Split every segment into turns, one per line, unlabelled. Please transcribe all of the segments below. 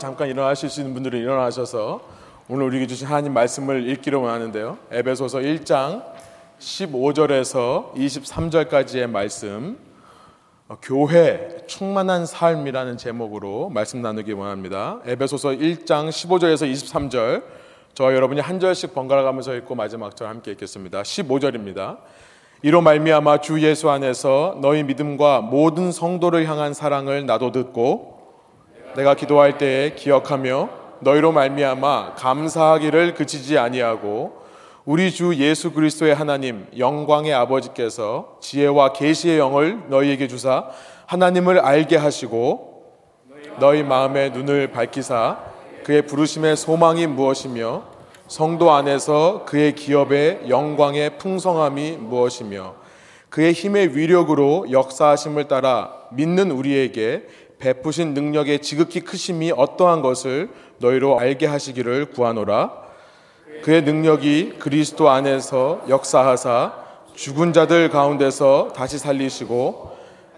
잠깐 일어나실 수 있는 분들은 일어나셔서 오늘 우리에게 주신 하나님 말씀을 읽기를 원하는데요. 에베소서 1장 15절에서 23절까지의 말씀 어, 교회 충만한 삶이라는 제목으로 말씀 나누기 원합니다. 에베소서 1장 15절에서 23절 저와 여러분이 한 절씩 번갈아 가면서 읽고 마지막 절 함께 읽겠습니다. 15절입니다. 이로 말미암아 주 예수 안에서 너희 믿음과 모든 성도를 향한 사랑을 나도 듣고 내가 기도할 때에 기억하며 너희로 말미암아 감사하기를 그치지 아니하고 우리 주 예수 그리스도의 하나님 영광의 아버지께서 지혜와 계시의 영을 너희에게 주사 하나님을 알게 하시고 너희 마음의 눈을 밝히사 그의 부르심의 소망이 무엇이며 성도 안에서 그의 기업의 영광의 풍성함이 무엇이며 그의 힘의 위력으로 역사하심을 따라 믿는 우리에게 베푸신 능력의 지극히 크심이 어떠한 것을 너희로 알게 하시기를 구하노라. 그의 능력이 그리스도 안에서 역사하사 죽은 자들 가운데서 다시 살리시고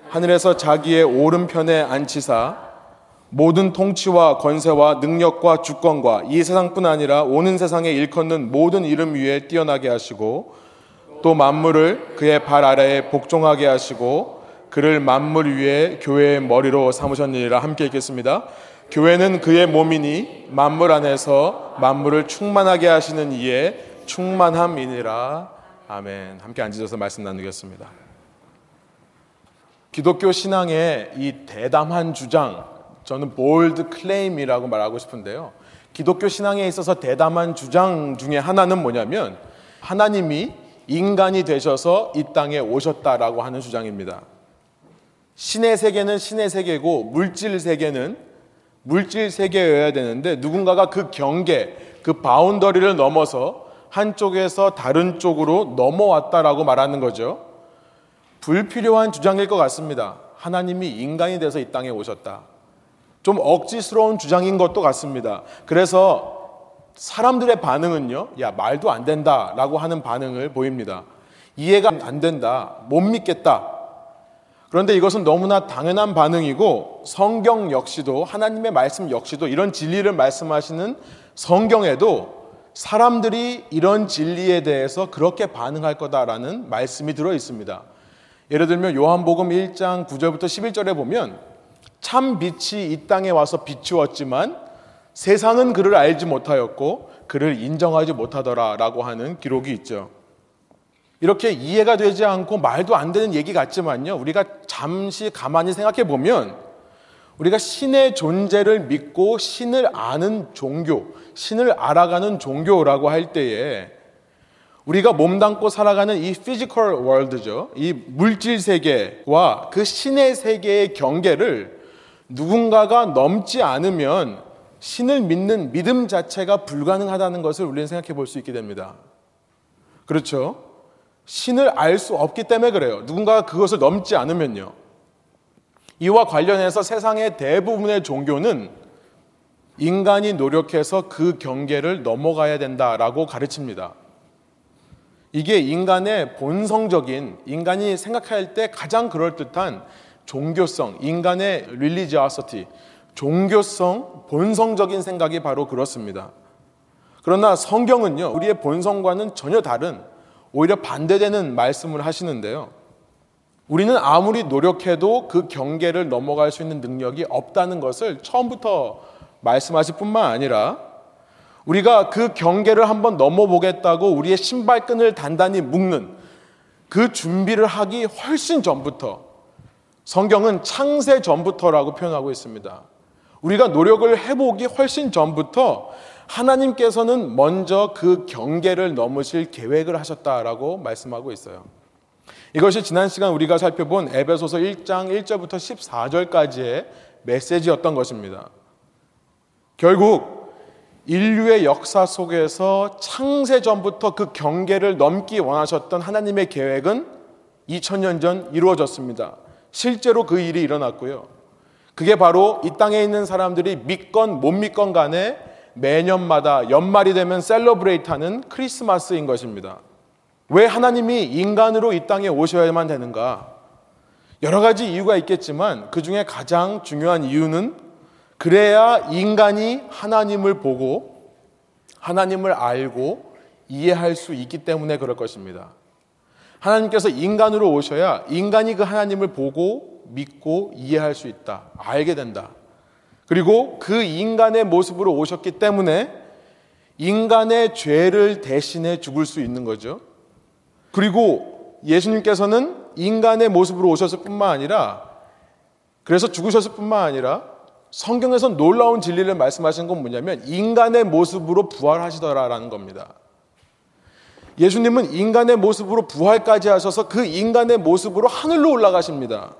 하늘에서 자기의 오른편에 앉히사 모든 통치와 권세와 능력과 주권과 이 세상뿐 아니라 오는 세상에 일컫는 모든 이름 위에 뛰어나게 하시고 또 만물을 그의 발 아래에 복종하게 하시고 그를 만물 위에 교회의 머리로 삼으셨느니라 함께 읽겠습니다. 교회는 그의 몸이니 만물 안에서 만물을 충만하게 하시는 이의 충만함이니라. 아멘. 함께 앉으셔서 말씀 나누겠습니다. 기독교 신앙의 이 대담한 주장, 저는 볼드 클레임이라고 말하고 싶은데요. 기독교 신앙에 있어서 대담한 주장 중에 하나는 뭐냐면 하나님이 인간이 되셔서 이 땅에 오셨다라고 하는 주장입니다. 신의 세계는 신의 세계고 물질 세계는 물질 세계여야 되는데 누군가가 그 경계, 그 바운더리를 넘어서 한쪽에서 다른 쪽으로 넘어왔다라고 말하는 거죠. 불필요한 주장일 것 같습니다. 하나님이 인간이 돼서 이 땅에 오셨다. 좀 억지스러운 주장인 것도 같습니다. 그래서 사람들의 반응은요, 야, 말도 안 된다 라고 하는 반응을 보입니다. 이해가 안 된다. 못 믿겠다. 그런데 이것은 너무나 당연한 반응이고 성경 역시도 하나님의 말씀 역시도 이런 진리를 말씀하시는 성경에도 사람들이 이런 진리에 대해서 그렇게 반응할 거다라는 말씀이 들어 있습니다. 예를 들면 요한복음 1장 9절부터 11절에 보면 참 빛이 이 땅에 와서 비추었지만 세상은 그를 알지 못하였고 그를 인정하지 못하더라라고 하는 기록이 있죠. 이렇게 이해가 되지 않고 말도 안 되는 얘기 같지만요. 우리가 잠시 가만히 생각해 보면 우리가 신의 존재를 믿고 신을 아는 종교, 신을 알아가는 종교라고 할 때에 우리가 몸담고 살아가는 이 physical world죠. 이 물질 세계와 그 신의 세계의 경계를 누군가가 넘지 않으면 신을 믿는 믿음 자체가 불가능하다는 것을 우리는 생각해 볼 수 있게 됩니다. 그렇죠? 신을 알 수 없기 때문에 그래요. 누군가가 그것을 넘지 않으면요. 이와 관련해서 세상의 대부분의 종교는 인간이 노력해서 그 경계를 넘어가야 된다라고 가르칩니다. 이게 인간의 본성적인 인간이 생각할 때 가장 그럴듯한 종교성, 인간의 religiosity, 종교성, 본성적인 생각이 바로 그렇습니다. 그러나 성경은요, 우리의 본성과는 전혀 다른 오히려 반대되는 말씀을 하시는데요. 우리는 아무리 노력해도 그 경계를 넘어갈 수 있는 능력이 없다는 것을 처음부터 말씀하실 뿐만 아니라 우리가 그 경계를 한번 넘어보겠다고 우리의 신발끈을 단단히 묶는 그 준비를 하기 훨씬 전부터 성경은 창세 전부터라고 표현하고 있습니다. 우리가 노력을 해보기 훨씬 전부터 하나님께서는 먼저 그 경계를 넘으실 계획을 하셨다라고 말씀하고 있어요. 이것이 지난 시간 우리가 살펴본 에베소서 1장 1절부터 14절까지의 메시지였던 것입니다. 결국 인류의 역사 속에서 창세 전부터 그 경계를 넘기 원하셨던 하나님의 계획은 2000년 전 이루어졌습니다. 실제로 그 일이 일어났고요. 그게 바로 이 땅에 있는 사람들이 믿건 못 믿건 간에 매년마다 연말이 되면 셀러브레이트 하는 크리스마스인 것입니다. 왜 하나님이 인간으로 이 땅에 오셔야만 되는가? 여러 가지 이유가 있겠지만 그 중에 가장 중요한 이유는 그래야 인간이 하나님을 보고 하나님을 알고 이해할 수 있기 때문에 그럴 것입니다. 하나님께서 인간으로 오셔야 인간이 그 하나님을 보고 믿고 이해할 수 있다. 알게 된다. 그리고 그 인간의 모습으로 오셨기 때문에 인간의 죄를 대신해 죽을 수 있는 거죠. 그리고 예수님께서는 인간의 모습으로 오셨을 뿐만 아니라 그래서 죽으셨을 뿐만 아니라 성경에서 놀라운 진리를 말씀하신 건 뭐냐면 인간의 모습으로 부활하시더라라는 겁니다. 예수님은 인간의 모습으로 부활까지 하셔서 그 인간의 모습으로 하늘로 올라가십니다.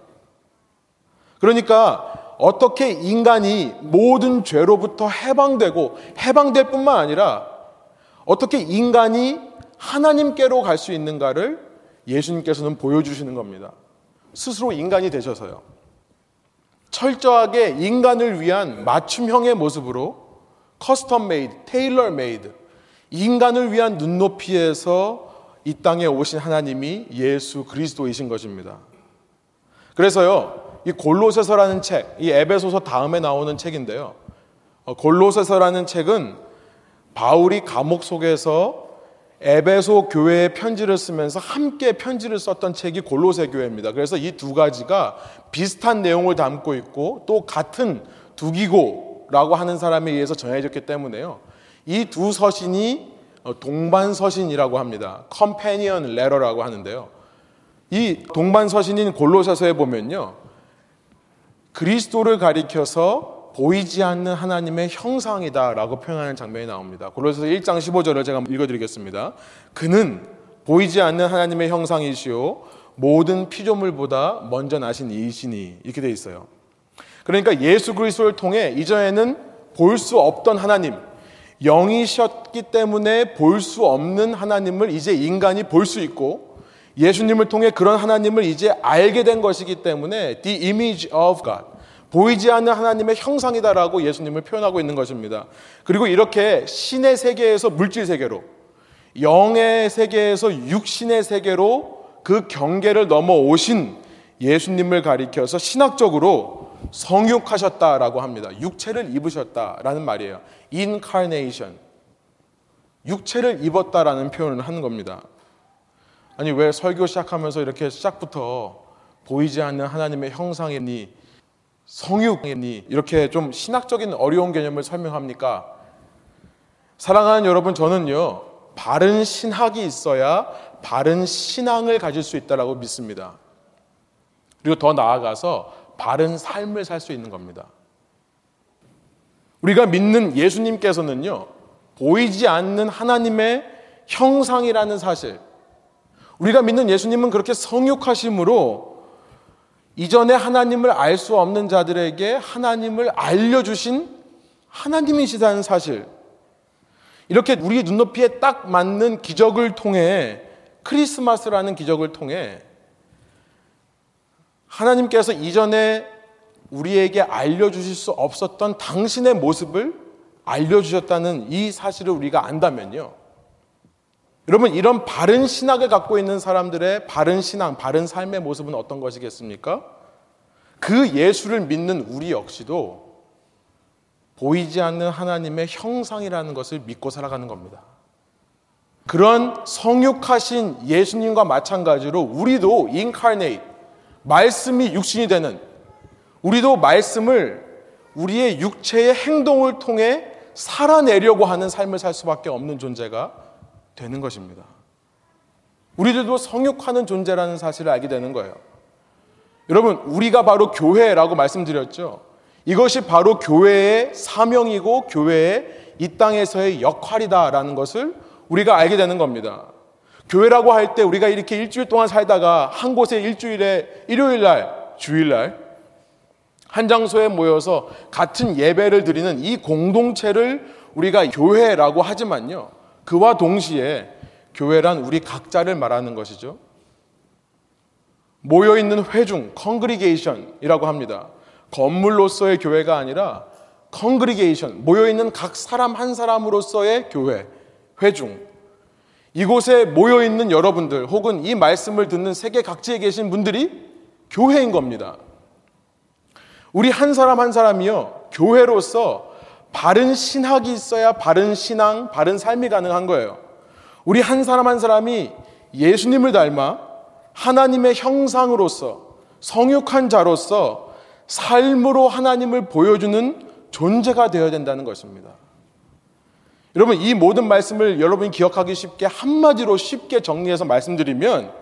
그러니까 어떻게 인간이 모든 죄로부터 해방되고 해방될 뿐만 아니라 어떻게 인간이 하나님께로 갈 수 있는가를 예수님께서는 보여주시는 겁니다. 스스로 인간이 되셔서요. 철저하게 인간을 위한 맞춤형의 모습으로 custom made, tailor made, 인간을 위한 눈높이에서 이 땅에 오신 하나님이 예수 그리스도이신 것입니다. 그래서요, 이 골로새서라는 책, 이 에베소서 다음에 나오는 책인데요. 어, 골로새서라는 책은 바울이 감옥 속에서 에베소 교회에 편지를 쓰면서 함께 편지를 썼던 책이 골로새 교회입니다. 그래서 이 두 가지가 비슷한 내용을 담고 있고 또 같은 두기고라고 하는 사람에 의해서 전해졌기 때문에요. 이 두 서신이 동반 서신이라고 합니다. 컴패니언 레러라고 하는데요. 이 동반 서신인 골로새서에 보면요. 그리스도를 가리켜서 보이지 않는 하나님의 형상이다라고 표현하는 장면이 나옵니다. 골로새서 1장 15절을 제가 읽어 드리겠습니다. 그는 보이지 않는 하나님의 형상이시요 모든 피조물보다 먼저 나신 이시니 이렇게 돼 있어요. 그러니까 예수 그리스도를 통해 이전에는 볼 수 없던 하나님, 영이셨기 때문에 볼 수 없는 하나님을 이제 인간이 볼 수 있고 예수님을 통해 그런 하나님을 이제 알게 된 것이기 때문에 the image of God 보이지 않는 하나님의 형상이다라고 예수님을 표현하고 있는 것입니다. 그리고 이렇게 신의 세계에서 물질 세계로 영의 세계에서 육신의 세계로 그 경계를 넘어오신 예수님을 가리켜서 신학적으로 성육하셨다라고 합니다. 육체를 입으셨다라는 말이에요. incarnation. 육체를 입었다라는 표현을 하는 겁니다. 아니 왜 설교 시작하면서 이렇게 시작부터 보이지 않는 하나님의 형상이니 성육이니 이렇게 좀 신학적인 어려운 개념을 설명합니까? 사랑하는 여러분 저는요 바른 신학이 있어야 바른 신앙을 가질 수 있다라고 믿습니다. 그리고 더 나아가서 바른 삶을 살 수 있는 겁니다. 우리가 믿는 예수님께서는요, 보이지 않는 하나님의 형상이라는 사실, 우리가 믿는 예수님은 그렇게 성육하심으로 이전에 하나님을 알 수 없는 자들에게 하나님을 알려주신 하나님이시다는 사실, 이렇게 우리 눈높이에 딱 맞는 기적을 통해 크리스마스라는 기적을 통해 하나님께서 이전에 우리에게 알려주실 수 없었던 당신의 모습을 알려주셨다는 이 사실을 우리가 안다면요. 여러분, 이런 바른 신학을 갖고 있는 사람들의 바른 신앙, 바른 삶의 모습은 어떤 것이겠습니까? 그 예수를 믿는 우리 역시도 보이지 않는 하나님의 형상이라는 것을 믿고 살아가는 겁니다. 그런 성육하신 예수님과 마찬가지로 우리도 incarnate, 말씀이 육신이 되는 우리도 말씀을 우리의 육체의 행동을 통해 살아내려고 하는 삶을 살 수밖에 없는 존재가 되는 것입니다. 우리들도 성육하는 존재라는 사실을 알게 되는 거예요. 여러분, 우리가 바로 교회라고 말씀드렸죠. 이것이 바로 교회의 사명이고 교회의 이 땅에서의 역할이다라는 것을 우리가 알게 되는 겁니다. 교회라고 할 때 우리가 이렇게 일주일 동안 살다가 한 곳에 일주일에 일요일 날, 주일 날, 한 장소에 모여서 같은 예배를 드리는 이 공동체를 우리가 교회라고 하지만요. 그와 동시에 교회란 우리 각자를 말하는 것이죠. 모여 있는 회중, congregation이라고 합니다. 건물로서의 교회가 아니라 congregation, 모여 있는 각 사람 한 사람으로서의 교회, 회중, 이곳에 모여 있는 여러분들 혹은 이 말씀을 듣는 세계 각지에 계신 분들이 교회인 겁니다. 우리 한 사람 한 사람이요, 교회로서 바른 신학이 있어야 바른 신앙, 바른 삶이 가능한 거예요. 우리 한 사람 한 사람이 예수님을 닮아 하나님의 형상으로서 성육한 자로서 삶으로 하나님을 보여주는 존재가 되어야 된다는 것입니다. 여러분, 이 모든 말씀을 여러분이 기억하기 쉽게 한마디로 쉽게 정리해서 말씀드리면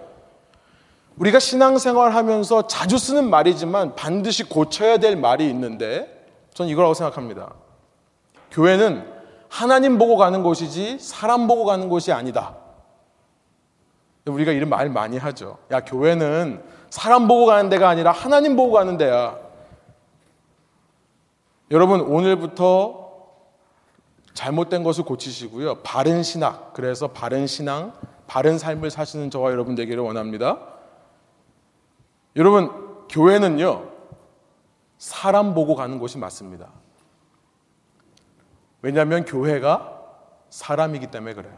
우리가 신앙생활 하면서 자주 쓰는 말이지만 반드시 고쳐야 될 말이 있는데 전 이거라고 생각합니다. 교회는 하나님 보고 가는 곳이지 사람 보고 가는 곳이 아니다. 우리가 이런 말 많이 하죠. 야, 교회는 사람 보고 가는 데가 아니라 하나님 보고 가는 데야. 여러분, 오늘부터 잘못된 것을 고치시고요. 바른 신학, 그래서 바른 신앙, 바른 삶을 사시는 저와 여러분 되기를 원합니다. 여러분, 교회는요, 사람 보고 가는 곳이 맞습니다. 왜냐하면 교회가 사람이기 때문에 그래요.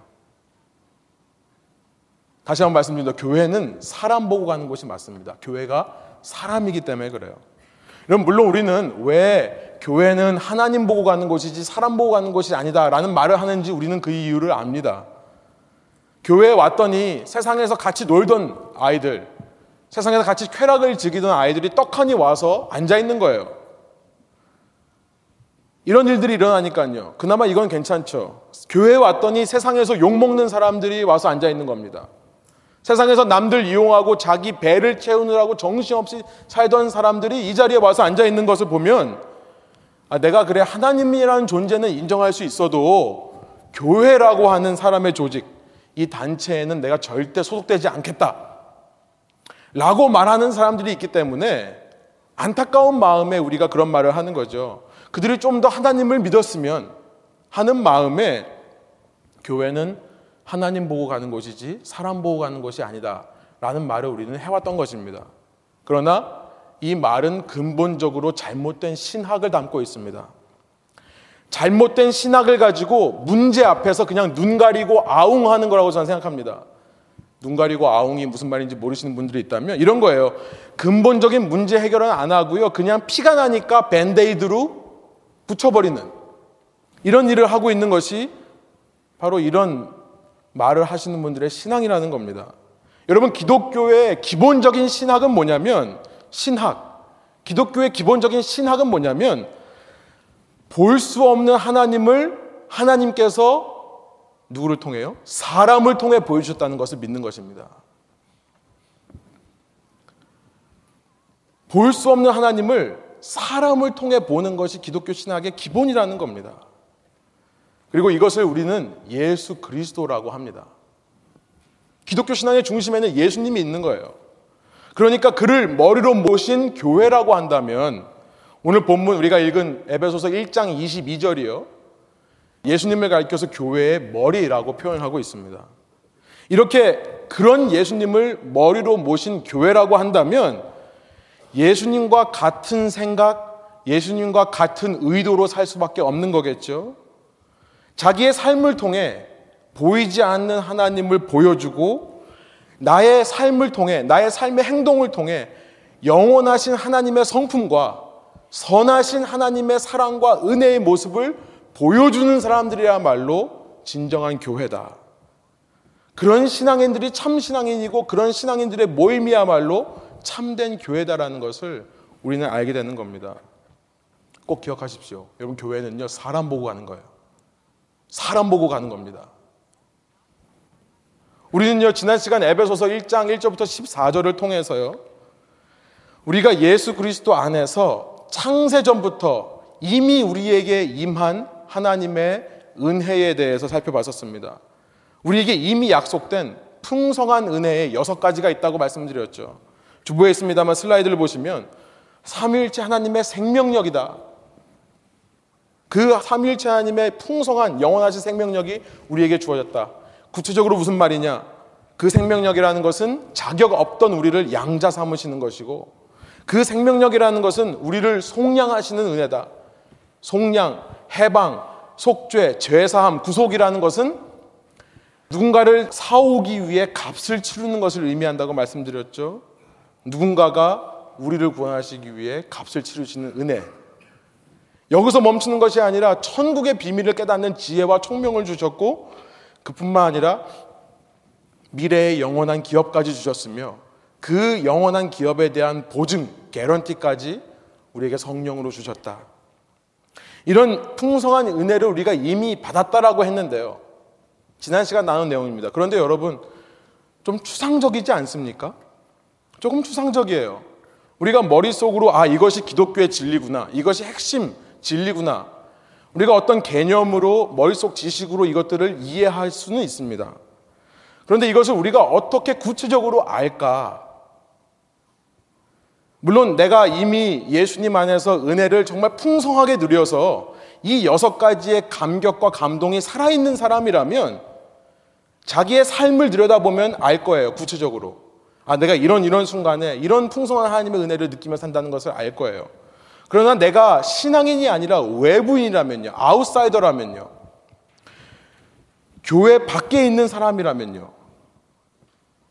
다시 한번 말씀드립니다. 교회는 사람 보고 가는 곳이 맞습니다. 교회가 사람이기 때문에 그래요. 여러분, 물론 우리는 왜 교회는 하나님 보고 가는 곳이지 사람 보고 가는 곳이 아니다라는 말을 하는지 우리는 그 이유를 압니다. 교회에 왔더니 세상에서 같이 놀던 아이들, 세상에서 같이 쾌락을 즐기던 아이들이 떡하니 와서 앉아 있는 거예요. 이런 일들이 일어나니까요. 그나마 이건 괜찮죠. 교회에 왔더니 세상에서 욕먹는 사람들이 와서 앉아 있는 겁니다. 세상에서 남들 이용하고 자기 배를 채우느라고 정신없이 살던 사람들이 이 자리에 와서 앉아 있는 것을 보면 아, 내가 그래 하나님이라는 존재는 인정할 수 있어도 교회라고 하는 사람의 조직, 이 단체에는 내가 절대 소속되지 않겠다. 라고 말하는 사람들이 있기 때문에 안타까운 마음에 우리가 그런 말을 하는 거죠. 그들이 좀 더 하나님을 믿었으면 하는 마음에 교회는 하나님 보고 가는 곳이지 사람 보고 가는 곳이 아니다. 라는 말을 우리는 해왔던 것입니다. 그러나 이 말은 근본적으로 잘못된 신학을 담고 있습니다. 잘못된 신학을 가지고 문제 앞에서 그냥 눈 가리고 아웅하는 거라고 저는 생각합니다. 눈 가리고 아웅이 무슨 말인지 모르시는 분들이 있다면 이런 거예요. 근본적인 문제 해결은 안 하고요. 그냥 피가 나니까 밴데이드로 붙여버리는 이런 일을 하고 있는 것이 바로 이런 말을 하시는 분들의 신앙이라는 겁니다. 여러분, 기독교의 기본적인 신학은 뭐냐면, 신학. 기독교의 기본적인 신학은 뭐냐면, 볼 수 없는 하나님을 하나님께서 누구를 통해요? 사람을 통해 보여주셨다는 것을 믿는 것입니다. 볼 수 없는 하나님을 사람을 통해 보는 것이 기독교 신학의 기본이라는 겁니다. 그리고 이것을 우리는 예수 그리스도라고 합니다. 기독교 신앙의 중심에는 예수님이 있는 거예요. 그러니까 그를 머리로 모신 교회라고 한다면 오늘 본문 우리가 읽은 에베소서 1장 22절이요. 예수님을 가리켜서 교회의 머리라고 표현하고 있습니다. 이렇게 그런 예수님을 머리로 모신 교회라고 한다면 예수님과 같은 생각, 예수님과 같은 의도로 살 수밖에 없는 거겠죠. 자기의 삶을 통해 보이지 않는 하나님을 보여주고 나의 삶을 통해, 나의 삶의 행동을 통해 영원하신 하나님의 성품과 선하신 하나님의 사랑과 은혜의 모습을 보여주는 사람들이야말로 진정한 교회다. 그런 신앙인들이 참 신앙인이고 그런 신앙인들의 모임이야말로 참된 교회다라는 것을 우리는 알게 되는 겁니다. 꼭 기억하십시오. 여러분 교회는요 사람 보고 가는 거예요. 사람 보고 가는 겁니다. 우리는요 지난 시간 에베소서 1장 1절부터 14절을 통해서요 우리가 예수 그리스도 안에서 창세 전부터 이미 우리에게 임한 하나님의 은혜에 대해서 살펴봤었습니다. 우리에게 이미 약속된 풍성한 은혜의 여섯 가지가 있다고 말씀드렸죠. 주부에 있습니다만 슬라이드를 보시면 삼위일체 하나님의 생명력이다. 그 삼위일체 하나님의 풍성한 영원하신 생명력이 우리에게 주어졌다. 구체적으로 무슨 말이냐? 그 생명력이라는 것은 자격 없던 우리를 양자 삼으시는 것이고 그 생명력이라는 것은 우리를 속량하시는 은혜다. 속량, 해방, 속죄, 죄사함, 구속이라는 것은 누군가를 사오기 위해 값을 치르는 것을 의미한다고 말씀드렸죠. 누군가가 우리를 구원하시기 위해 값을 치르시는 은혜. 여기서 멈추는 것이 아니라 천국의 비밀을 깨닫는 지혜와 총명을 주셨고 그뿐만 아니라 미래의 영원한 기업까지 주셨으며 그 영원한 기업에 대한 보증, 개런티까지 우리에게 성령으로 주셨다. 이런 풍성한 은혜를 우리가 이미 받았다라고 했는데요. 지난 시간 나눈 내용입니다. 그런데 여러분, 좀 추상적이지 않습니까? 조금 추상적이에요. 우리가 머릿속으로, 아, 이것이 기독교의 진리구나. 이것이 핵심 진리구나. 우리가 어떤 개념으로, 머릿속 지식으로 이것들을 이해할 수는 있습니다. 그런데 이것을 우리가 어떻게 구체적으로 알까? 물론 내가 이미 예수님 안에서 은혜를 정말 풍성하게 누려서 이 여섯 가지의 감격과 감동이 살아있는 사람이라면 자기의 삶을 들여다보면 알 거예요, 구체적으로. 아, 내가 이런 이런 순간에 이런 풍성한 하나님의 은혜를 느끼며 산다는 것을 알 거예요. 그러나 내가 신앙인이 아니라 외부인이라면요, 아웃사이더라면요, 교회 밖에 있는 사람이라면요,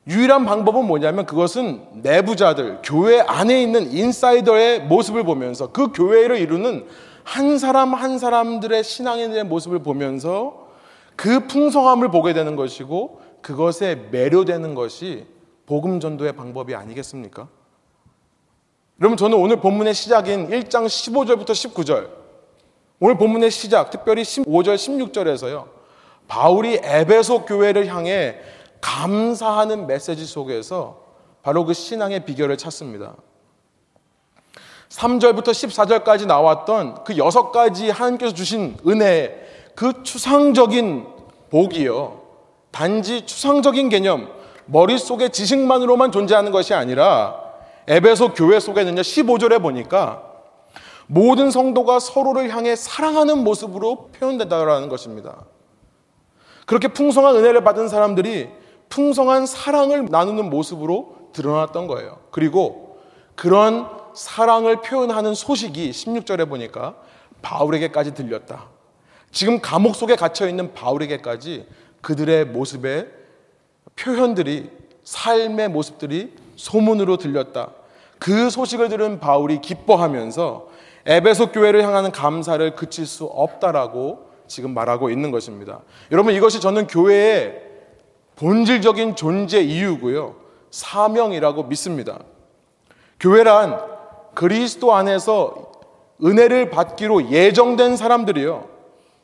유일한 방법은 뭐냐면 그것은 내부자들, 교회 안에 있는 인사이더의 모습을 보면서 그 교회를 이루는 한 사람 한 사람들의 신앙인의 모습을 보면서 그 풍성함을 보게 되는 것이고 그것에 매료되는 것이 복음 전도의 방법이 아니겠습니까? 여러분 저는 오늘 본문의 시작인 1장 15절부터 19절 오늘 본문의 시작 특별히 15절 16절에서요. 바울이 에베소 교회를 향해 감사하는 메시지 속에서 바로 그 신앙의 비결을 찾습니다. 3절부터 14절까지 나왔던 그 여섯 가지 하나님께서 주신 은혜, 그 추상적인 복이요. 단지 추상적인 개념, 머릿속의 지식만으로만 존재하는 것이 아니라 에베소 교회 속에는요, 15절에 보니까 모든 성도가 서로를 향해 사랑하는 모습으로 표현된다는 것입니다. 그렇게 풍성한 은혜를 받은 사람들이 풍성한 사랑을 나누는 모습으로 드러났던 거예요. 그리고 그런 사랑을 표현하는 소식이 16절에 보니까 바울에게까지 들렸다. 지금 감옥 속에 갇혀 있는 바울에게까지 그들의 모습의 표현들이 삶의 모습들이 소문으로 들렸다. 그 소식을 들은 바울이 기뻐하면서 에베소 교회를 향하는 감사를 그칠 수 없다라고 지금 말하고 있는 것입니다. 여러분 이것이 저는 교회의 본질적인 존재 이유고요. 사명이라고 믿습니다. 교회란 그리스도 안에서 은혜를 받기로 예정된 사람들이요.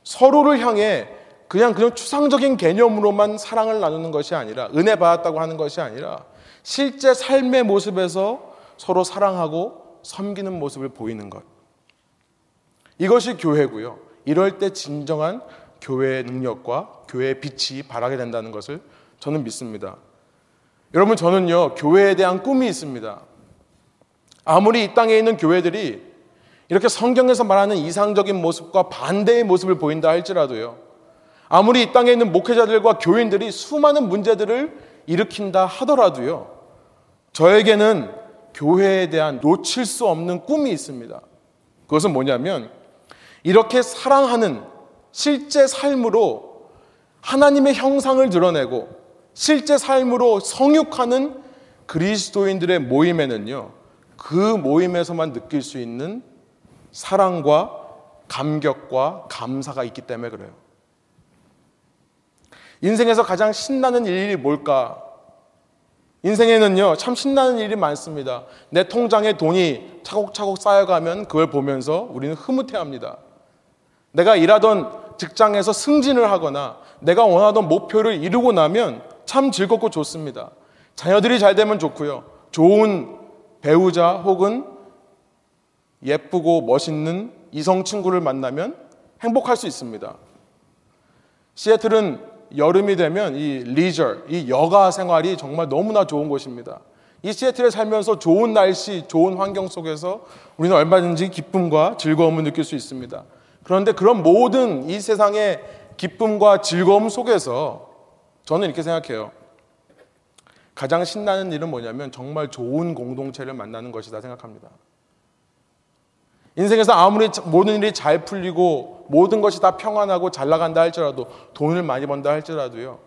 서로를 향해 그냥 그냥 추상적인 개념으로만 사랑을 나누는 것이 아니라 은혜 받았다고 하는 것이 아니라 실제 삶의 모습에서 서로 사랑하고 섬기는 모습을 보이는 것. 이것이 교회고요. 이럴 때 진정한 교회의 능력과 교회의 빛이 발하게 된다는 것을 저는 믿습니다. 여러분, 저는요, 교회에 대한 꿈이 있습니다. 아무리 이 땅에 있는 교회들이 이렇게 성경에서 말하는 이상적인 모습과 반대의 모습을 보인다 할지라도요, 아무리 이 땅에 있는 목회자들과 교인들이 수많은 문제들을 일으킨다 하더라도요, 저에게는 교회에 대한 놓칠 수 없는 꿈이 있습니다. 그것은 뭐냐면, 이렇게 사랑하는 실제 삶으로 하나님의 형상을 드러내고 실제 삶으로 성육하는 그리스도인들의 모임에는요, 그 모임에서만 느낄 수 있는 사랑과 감격과 감사가 있기 때문에 그래요. 인생에서 가장 신나는 일이 뭘까? 인생에는요, 참 신나는 일이 많습니다. 내 통장에 돈이 차곡차곡 쌓여가면 그걸 보면서 우리는 흐뭇해 합니다. 내가 일하던 직장에서 승진을 하거나 내가 원하던 목표를 이루고 나면 참 즐겁고 좋습니다. 자녀들이 잘 되면 좋고요. 좋은 배우자 혹은 예쁘고 멋있는 이성 친구를 만나면 행복할 수 있습니다. 시애틀은 여름이 되면 이 리저, 이 여가 생활이 정말 너무나 좋은 곳입니다. 이 시애틀에 살면서 좋은 날씨, 좋은 환경 속에서 우리는 얼마든지 기쁨과 즐거움을 느낄 수 있습니다. 그런데 그런 모든 이 세상의 기쁨과 즐거움 속에서 저는 이렇게 생각해요. 가장 신나는 일은 뭐냐면 정말 좋은 공동체를 만나는 것이다 생각합니다. 인생에서 아무리 모든 일이 잘 풀리고 모든 것이 다 평안하고 잘 나간다 할지라도 돈을 많이 번다 할지라도요.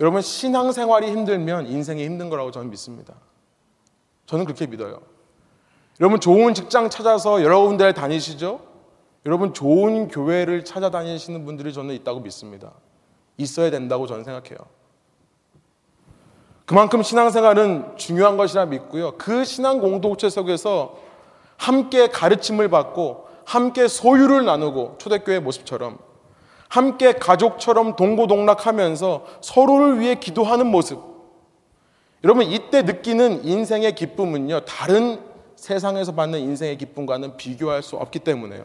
여러분 신앙생활이 힘들면 인생이 힘든 거라고 저는 믿습니다. 저는 그렇게 믿어요. 여러분 좋은 직장 찾아서 여러 군데 다니시죠? 여러분 좋은 교회를 찾아다니시는 분들이 저는 있다고 믿습니다. 있어야 된다고 저는 생각해요. 그만큼 신앙생활은 중요한 것이라 믿고요. 그 신앙 공동체 속에서 함께 가르침을 받고 함께 소유를 나누고 초대교회 모습처럼 함께 가족처럼 동고동락하면서 서로를 위해 기도하는 모습. 여러분 이때 느끼는 인생의 기쁨은요. 다른 세상에서 받는 인생의 기쁨과는 비교할 수 없기 때문에요.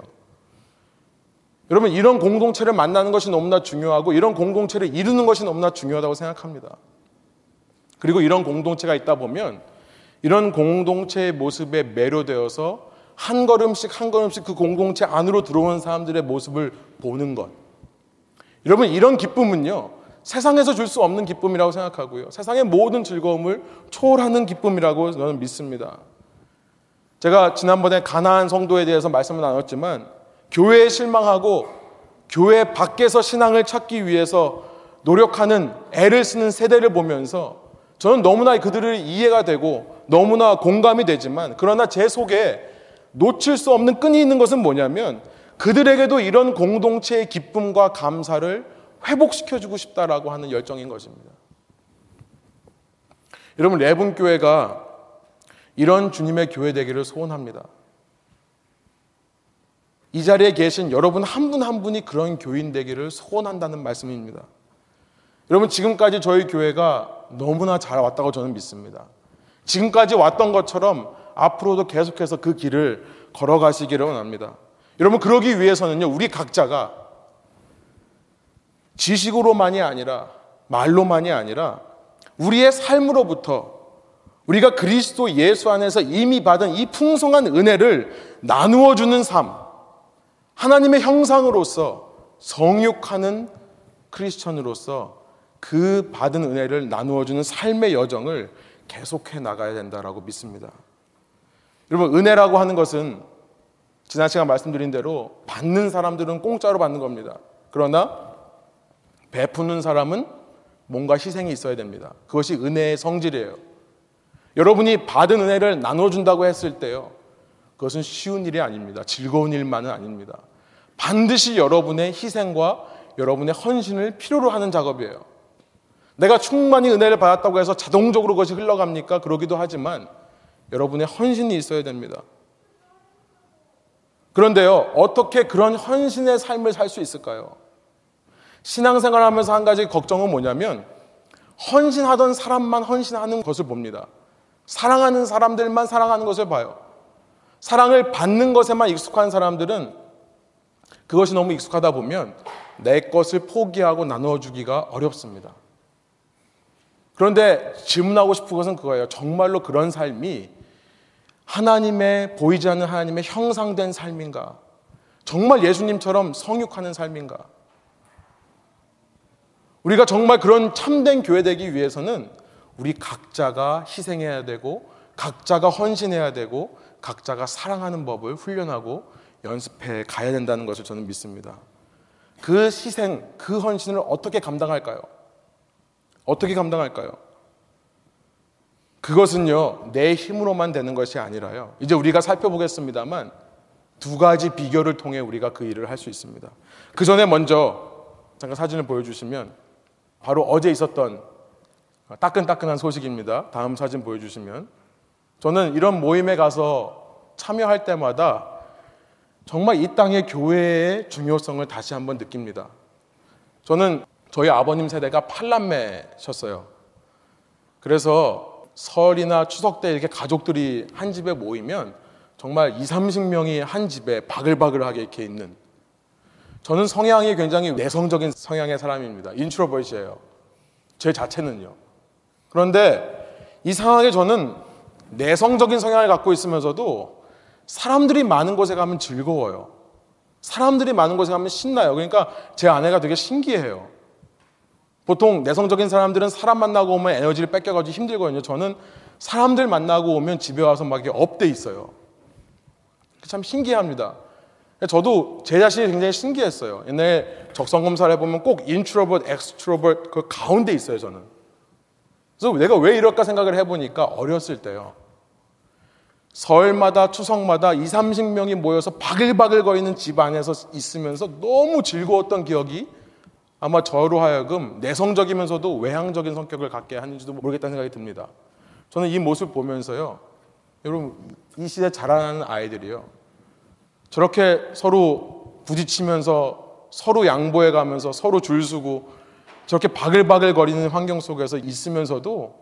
여러분 이런 공동체를 만나는 것이 너무나 중요하고 이런 공동체를 이루는 것이 너무나 중요하다고 생각합니다. 그리고 이런 공동체가 있다 보면 이런 공동체의 모습에 매료되어서 한 걸음씩 한 걸음씩 그 공동체 안으로 들어오는 사람들의 모습을 보는 것. 여러분 이런 기쁨은요. 세상에서 줄 수 없는 기쁨이라고 생각하고요. 세상의 모든 즐거움을 초월하는 기쁨이라고 저는 믿습니다. 제가 지난번에 가나안 성도에 대해서 말씀을 나눴지만 교회에 실망하고 교회 밖에서 신앙을 찾기 위해서 노력하는 애를 쓰는 세대를 보면서 저는 너무나 그들을 이해가 되고 너무나 공감이 되지만 그러나 제 속에 놓칠 수 없는 끈이 있는 것은 뭐냐면 그들에게도 이런 공동체의 기쁨과 감사를 회복시켜주고 싶다라고 하는 열정인 것입니다. 여러분, 레분교회가 이런 주님의 교회 되기를 소원합니다. 이 자리에 계신 여러분 한 분한 한 분이 그런 교인 되기를 소원한다는 말씀입니다. 여러분, 지금까지 저희 교회가 너무나 잘 왔다고 저는 믿습니다. 지금까지 왔던 것처럼 앞으로도 계속해서 그 길을 걸어가시기를 원합니다. 여러분, 그러기 위해서는요, 우리 각자가 지식으로만이 아니라, 말로만이 아니라, 우리의 삶으로부터 우리가 그리스도 예수 안에서 이미 받은 이 풍성한 은혜를 나누어 주는 삶, 하나님의 형상으로서 성육하는 크리스천으로서 그 받은 은혜를 나누어 주는 삶의 여정을 계속해 나가야 된다라고 믿습니다. 여러분, 은혜라고 하는 것은 지난 시간 말씀드린 대로 받는 사람들은 공짜로 받는 겁니다. 그러나 베푸는 사람은 뭔가 희생이 있어야 됩니다. 그것이 은혜의 성질이에요. 여러분이 받은 은혜를 나눠준다고 했을 때요. 그것은 쉬운 일이 아닙니다. 즐거운 일만은 아닙니다. 반드시 여러분의 희생과 여러분의 헌신을 필요로 하는 작업이에요. 내가 충만히 은혜를 받았다고 해서 자동적으로 그것이 흘러갑니까? 그러기도 하지만 여러분의 헌신이 있어야 됩니다. 그런데요, 어떻게 그런 헌신의 삶을 살 수 있을까요? 신앙생활 하면서 한 가지 걱정은 뭐냐면, 헌신하던 사람만 헌신하는 것을 봅니다. 사랑하는 사람들만 사랑하는 것을 봐요. 사랑을 받는 것에만 익숙한 사람들은 그것이 너무 익숙하다 보면 내 것을 포기하고 나누어 주기가 어렵습니다. 그런데 질문하고 싶은 것은 그거예요. 정말로 그런 삶이 하나님의 보이지 않는 하나님의 형상된 삶인가? 정말 예수님처럼 성육하는 삶인가? 우리가 정말 그런 참된 교회 되기 위해서는 우리 각자가 희생해야 되고 각자가 헌신해야 되고 각자가 사랑하는 법을 훈련하고 연습해 가야 된다는 것을 저는 믿습니다. 그 희생, 그 헌신을 어떻게 감당할까요? 어떻게 감당할까요? 그것은요, 내 힘으로만 되는 것이 아니라요. 이제 우리가 살펴보겠습니다만 두 가지 비결을 통해 우리가 그 일을 할 수 있습니다. 그 전에 먼저 잠깐 사진을 보여주시면 바로 어제 있었던 따끈따끈한 소식입니다. 다음 사진 보여주시면 저는 이런 모임에 가서 참여할 때마다 정말 이 땅의 교회의 중요성을 다시 한번 느낍니다. 저는 저희 아버님 세대가 팔남매셨어요. 그래서 설이나 추석 때 이렇게 가족들이 한 집에 모이면 정말 2, 30명이 한 집에 바글바글하게 이렇게 있는 저는 성향이 굉장히 내성적인 성향의 사람입니다. 인트로버시예요. 제 자체는요. 그런데 이상하게 저는 내성적인 성향을 갖고 있으면서도 사람들이 많은 곳에 가면 즐거워요. 사람들이 많은 곳에 가면 신나요. 그러니까 제 아내가 되게 신기해요. 보통 내성적인 사람들은 사람 만나고 오면 에너지를 뺏겨가지고 힘들거든요. 저는 사람들 만나고 오면 집에 와서 막 업돼 있어요. 참 신기합니다. 저도 제 자신이 굉장히 신기했어요. 옛날에 적성 검사를 해보면 꼭 introvert, extrovert 그 가운데 있어요, 저는. 그래서 내가 왜 이럴까 생각을 해보니까 어렸을 때요. 설마다 추석마다 2, 30명이 모여서 바글바글 거리는 집 안에서 있으면서 너무 즐거웠던 기억이 아마 저로 하여금 내성적이면서도 외향적인 성격을 갖게 하는지도 모르겠다는 생각이 듭니다. 저는 이 모습을 보면서요. 여러분, 이 시대 자라나는 아이들이요. 저렇게 서로 부딪히면서 서로 양보해 가면서 서로 줄 서고 저렇게 바글바글 거리는 환경 속에서 있으면서도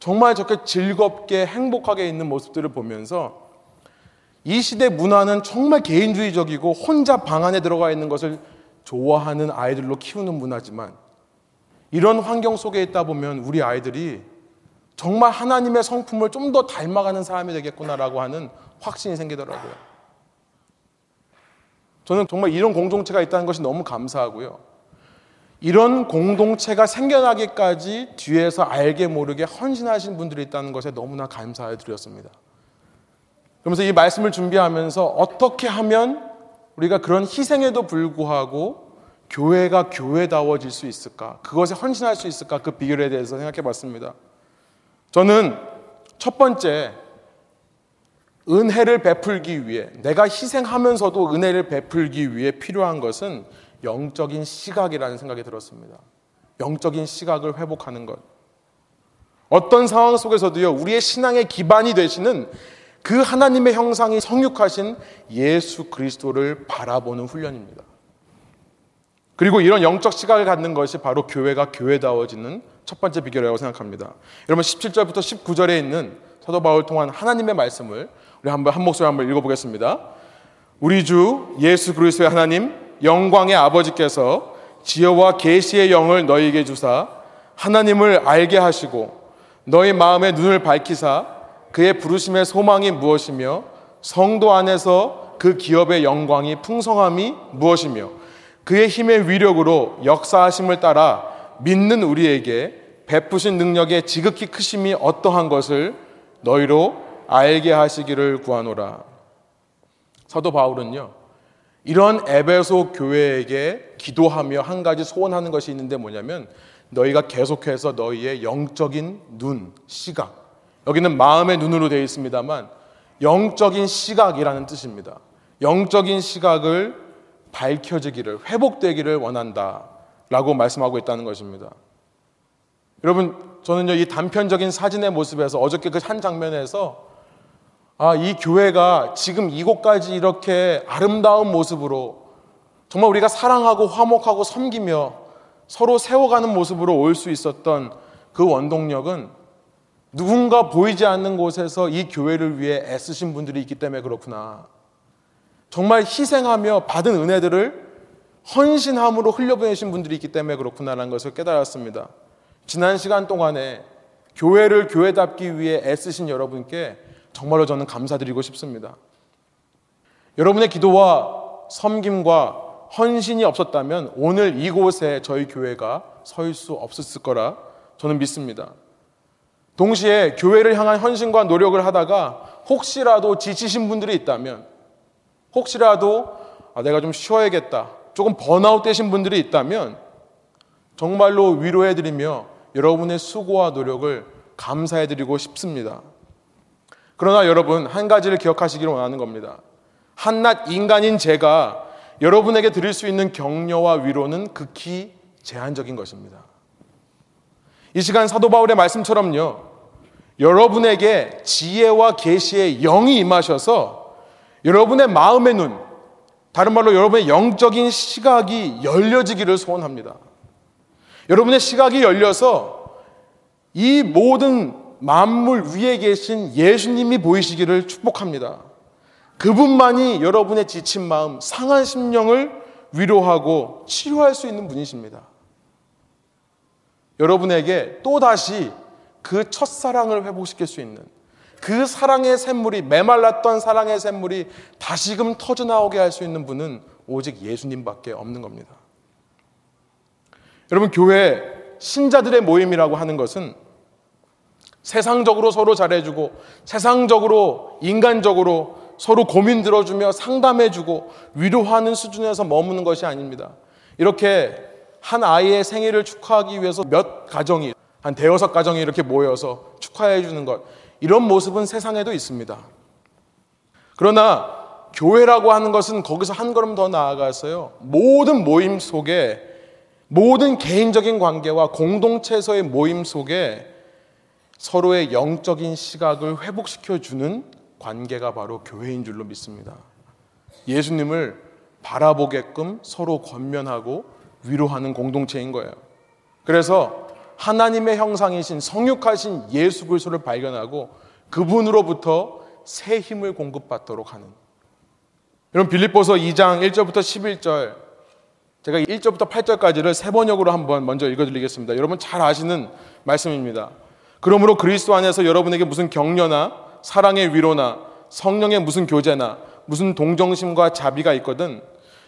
정말 저렇게 즐겁게 행복하게 있는 모습들을 보면서 이 시대 문화는 정말 개인주의적이고 혼자 방 안에 들어가 있는 것을 좋아하는 아이들로 키우는 문화지만 이런 환경 속에 있다 보면 우리 아이들이 정말 하나님의 성품을 좀 더 닮아가는 사람이 되겠구나라고 하는 확신이 생기더라고요. 저는 정말 이런 공동체가 있다는 것이 너무 감사하고요. 이런 공동체가 생겨나기까지 뒤에서 알게 모르게 헌신하신 분들이 있다는 것에 너무나 감사해 드렸습니다. 그러면서 이 말씀을 준비하면서 어떻게 하면 우리가 그런 희생에도 불구하고 교회가 교회다워질 수 있을까? 그것에 헌신할 수 있을까? 그 비결에 대해서 생각해 봤습니다. 저는 첫 번째, 은혜를 베풀기 위해, 내가 희생하면서도 은혜를 베풀기 위해 필요한 것은 영적인 시각이라는 생각이 들었습니다. 영적인 시각을 회복하는 것. 어떤 상황 속에서도요, 우리의 신앙의 기반이 되시는 그 하나님의 형상이 성육하신 예수 그리스도를 바라보는 훈련입니다. 그리고 이런 영적 시각을 갖는 것이 바로 교회가 교회다워지는 첫 번째 비결이라고 생각합니다. 여러분 17절부터 19절에 있는 사도 바울 통한 하나님의 말씀을 우리 한번 한 목소리 한번 읽어보겠습니다. 우리 주 예수 그리스도의 하나님 영광의 아버지께서 지혜와 계시의 영을 너희에게 주사 하나님을 알게 하시고 너희 마음의 눈을 밝히사 그의 부르심의 소망이 무엇이며 성도 안에서 그 기업의 영광이 풍성함이 무엇이며 그의 힘의 위력으로 역사하심을 따라 믿는 우리에게 베푸신 능력의 지극히 크심이 어떠한 것을 너희로 알게 하시기를 구하노라. 사도 바울은요. 이런 에베소 교회에게 기도하며 한 가지 소원하는 것이 있는데 뭐냐면 너희가 계속해서 너희의 영적인 눈, 시각. 여기는 마음의 눈으로 되어 있습니다만 영적인 시각이라는 뜻입니다. 영적인 시각을 밝혀지기를, 회복되기를 원한다. 라고 말씀하고 있다는 것입니다. 여러분, 저는요, 이 단편적인 사진의 모습에서 어저께 그 한 장면에서 아, 이 교회가 지금 이곳까지 이렇게 아름다운 모습으로 정말 우리가 사랑하고 화목하고 섬기며 서로 세워가는 모습으로 올 수 있었던 그 원동력은 누군가 보이지 않는 곳에서 이 교회를 위해 애쓰신 분들이 있기 때문에 그렇구나. 정말 희생하며 받은 은혜들을 헌신함으로 흘려보내신 분들이 있기 때문에 그렇구나라는 것을 깨달았습니다. 지난 시간 동안에 교회를 교회답기 위해 애쓰신 여러분께 정말로 저는 감사드리고 싶습니다. 여러분의 기도와 섬김과 헌신이 없었다면 오늘 이곳에 저희 교회가 설 수 없었을 거라 저는 믿습니다. 동시에 교회를 향한 헌신과 노력을 하다가 혹시라도 지치신 분들이 있다면 혹시라도 아, 내가 좀 쉬어야겠다. 조금 번아웃 되신 분들이 있다면 정말로 위로해드리며 여러분의 수고와 노력을 감사해드리고 싶습니다. 그러나 여러분, 한 가지를 기억하시기를 원하는 겁니다. 한낱 인간인 제가 여러분에게 드릴 수 있는 격려와 위로는 극히 제한적인 것입니다. 이 시간 사도 바울의 말씀처럼요. 여러분에게 지혜와 계시의 영이 임하셔서 여러분의 마음의 눈, 다른 말로 여러분의 영적인 시각이 열려지기를 소원합니다. 여러분의 시각이 열려서 이 모든 만물 위에 계신 예수님이 보이시기를 축복합니다. 그분만이 여러분의 지친 마음, 상한 심령을 위로하고 치유할 수 있는 분이십니다. 여러분에게 또다시 그 첫사랑을 회복시킬 수 있는 그 사랑의 샘물이 메말랐던 사랑의 샘물이 다시금 터져나오게 할 수 있는 분은 오직 예수님밖에 없는 겁니다. 여러분 교회 신자들의 모임이라고 하는 것은 세상적으로 서로 잘해주고 세상적으로 인간적으로 서로 고민 들어주며 상담해주고 위로하는 수준에서 머무는 것이 아닙니다. 이렇게 한 아이의 생일을 축하하기 위해서 몇 가정이 한 대여섯 가정이 이렇게 모여서 축하해 주는 것 이런 모습은 세상에도 있습니다. 그러나 교회라고 하는 것은 거기서 한 걸음 더 나아가서요. 모든 모임 속에 모든 개인적인 관계와 공동체에서의 모임 속에 서로의 영적인 시각을 회복시켜 주는 관계가 바로 교회인 줄로 믿습니다. 예수님을 바라보게끔 서로 권면하고 위로하는 공동체인 거예요. 그래서 하나님의 형상이신 성육하신 예수 그리스도를 발견하고 그분으로부터 새 힘을 공급받도록 하는 여러분 빌립보서 2장 1절부터 11절 제가 1절부터 8절까지를 세 번역으로 한번 먼저 읽어 드리겠습니다. 여러분 잘 아시는 말씀입니다. 그러므로 그리스도 안에서 여러분에게 무슨 격려나 사랑의 위로나 성령의 무슨 교제나 무슨 동정심과 자비가 있거든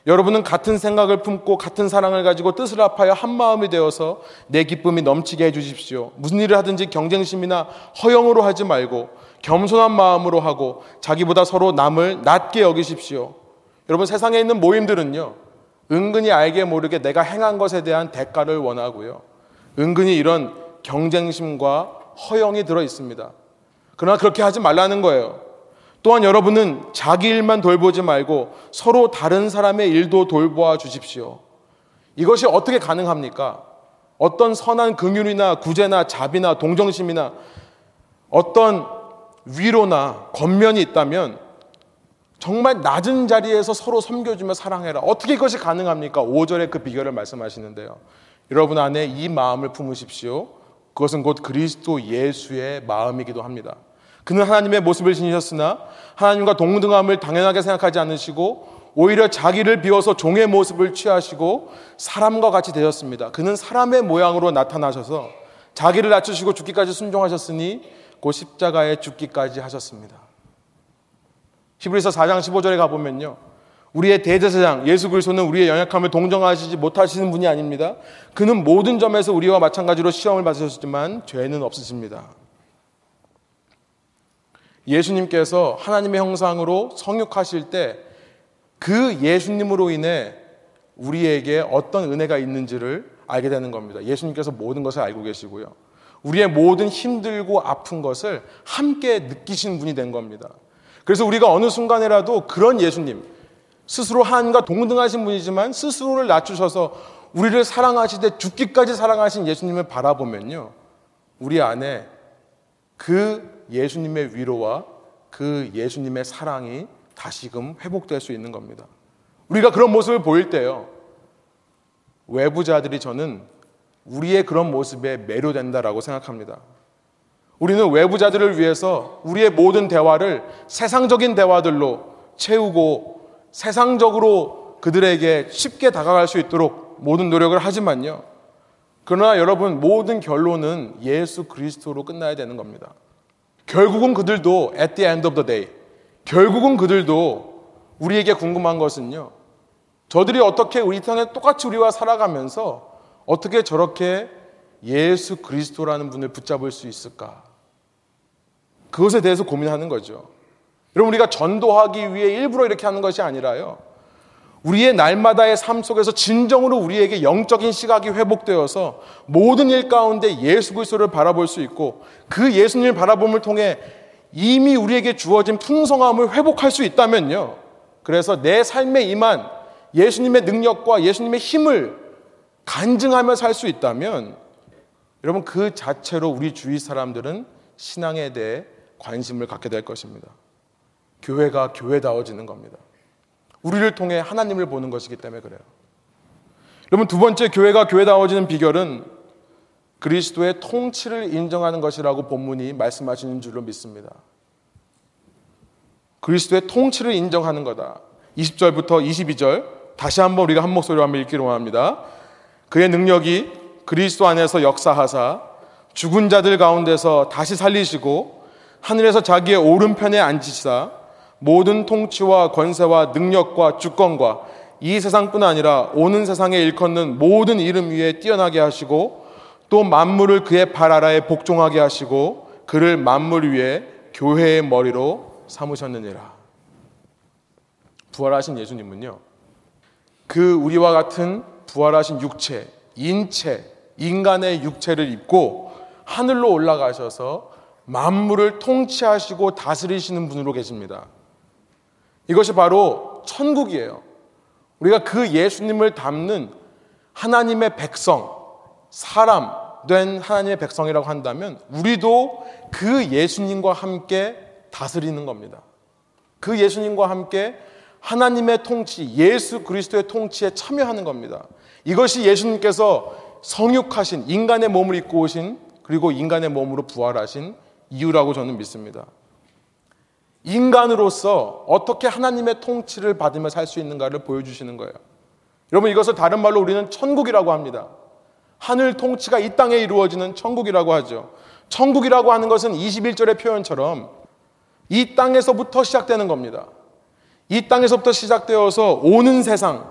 여러분은 같은 생각을 품고 같은 사랑을 가지고 뜻을 합하여 한 마음이 되어서 내 기쁨이 넘치게 해 주십시오. 무슨 일을 하든지 경쟁심이나 허영으로 하지 말고 겸손한 마음으로 하고 자기보다 서로 남을 낮게 여기십시오. 여러분 세상에 있는 모임들은요. 은근히 알게 모르게 내가 행한 것에 대한 대가를 원하고요. 은근히 이런 경쟁심과 허영이 들어 있습니다. 그러나 그렇게 하지 말라는 거예요. 또한 여러분은 자기 일만 돌보지 말고 서로 다른 사람의 일도 돌보아 주십시오. 이것이 어떻게 가능합니까? 어떤 선한 긍휼이나 구제나 자비나 동정심이나 어떤 위로나 겉면이 있다면 정말 낮은 자리에서 서로 섬겨주며 사랑해라. 어떻게 이것이 가능합니까? 5절에 그 비결을 말씀하시는데요. 여러분 안에 이 마음을 품으십시오. 그것은 곧 그리스도 예수의 마음이기도 합니다. 그는 하나님의 모습을 지니셨으나 하나님과 동등함을 당연하게 생각하지 않으시고 오히려 자기를 비워서 종의 모습을 취하시고 사람과 같이 되셨습니다. 그는 사람의 모양으로 나타나셔서 자기를 낮추시고 죽기까지 순종하셨으니 곧 십자가에 죽기까지 하셨습니다. 히브리서 4장 15절에 가보면요. 우리의 대제사장 예수 그리스도는 우리의 연약함을 동정하시지 못하시는 분이 아닙니다. 그는 모든 점에서 우리와 마찬가지로 시험을 받으셨지만 죄는 없으십니다. 예수님께서 하나님의 형상으로 성육하실 때 그 예수님으로 인해 우리에게 어떤 은혜가 있는지를 알게 되는 겁니다. 예수님께서 모든 것을 알고 계시고요. 우리의 모든 힘들고 아픈 것을 함께 느끼신 분이 된 겁니다. 그래서 우리가 어느 순간에라도 그런 예수님, 스스로 하나님과 동등하신 분이지만 스스로를 낮추셔서 우리를 사랑하시되 죽기까지 사랑하신 예수님을 바라보면요. 우리 안에 그 예수님의 위로와 그 예수님의 사랑이 다시금 회복될 수 있는 겁니다. 우리가 그런 모습을 보일 때요. 외부자들이 저는 우리의 그런 모습에 매료된다라고 생각합니다. 우리는 외부자들을 위해서 우리의 모든 대화를 세상적인 대화들로 채우고 세상적으로 그들에게 쉽게 다가갈 수 있도록 모든 노력을 하지만요. 그러나 여러분 모든 결론은 예수 그리스도로 끝나야 되는 겁니다. 결국은 그들도 at the end of the day 결국은 그들도 우리에게 궁금한 것은요. 저들이 어떻게 우리 땅에 똑같이 우리와 살아가면서 어떻게 저렇게 예수 그리스도라는 분을 붙잡을 수 있을까? 그것에 대해서 고민하는 거죠. 여러분 우리가 전도하기 위해 일부러 이렇게 하는 것이 아니라요. 우리의 날마다의 삶 속에서 진정으로 우리에게 영적인 시각이 회복되어서 모든 일 가운데 예수 그리스도를 바라볼 수 있고 그 예수님을 바라봄을 통해 이미 우리에게 주어진 풍성함을 회복할 수 있다면요. 그래서 내 삶에 임한 예수님의 능력과 예수님의 힘을 간증하며 살 수 있다면 여러분 그 자체로 우리 주위 사람들은 신앙에 대해 관심을 갖게 될 것입니다. 교회가 교회다워지는 겁니다. 우리를 통해 하나님을 보는 것이기 때문에 그래요. 여러분 두 번째 교회가 교회다워지는 비결은 그리스도의 통치를 인정하는 것이라고 본문이 말씀하시는 줄로 믿습니다. 그리스도의 통치를 인정하는 거다. 20절부터 22절 다시 한번 우리가 한 목소리로 한번 읽기로 합니다. 그의 능력이 그리스도 안에서 역사하사 죽은 자들 가운데서 다시 살리시고 하늘에서 자기의 오른편에 앉히사 모든 통치와 권세와 능력과 주권과 이 세상뿐 아니라 오는 세상에 일컫는 모든 이름 위에 뛰어나게 하시고 또 만물을 그의 발 아래에 복종하게 하시고 그를 만물 위에 교회의 머리로 삼으셨느니라. 부활하신 예수님은요. 그 우리와 같은 부활하신 육체, 인체, 인간의 육체를 입고 하늘로 올라가셔서 만물을 통치하시고 다스리시는 분으로 계십니다. 이것이 바로 천국이에요. 우리가 그 예수님을 담는 하나님의 백성, 사람 된 하나님의 백성이라고 한다면 우리도 그 예수님과 함께 다스리는 겁니다. 그 예수님과 함께 하나님의 통치, 예수 그리스도의 통치에 참여하는 겁니다. 이것이 예수님께서 성육하신 인간의 몸을 입고 오신 그리고 인간의 몸으로 부활하신 이유라고 저는 믿습니다. 인간으로서 어떻게 하나님의 통치를 받으며 살 수 있는가를 보여주시는 거예요. 여러분 이것을 다른 말로 우리는 천국이라고 합니다. 하늘 통치가 이 땅에 이루어지는 천국이라고 하죠. 천국이라고 하는 것은 21절의 표현처럼 이 땅에서부터 시작되는 겁니다. 이 땅에서부터 시작되어서 오는 세상,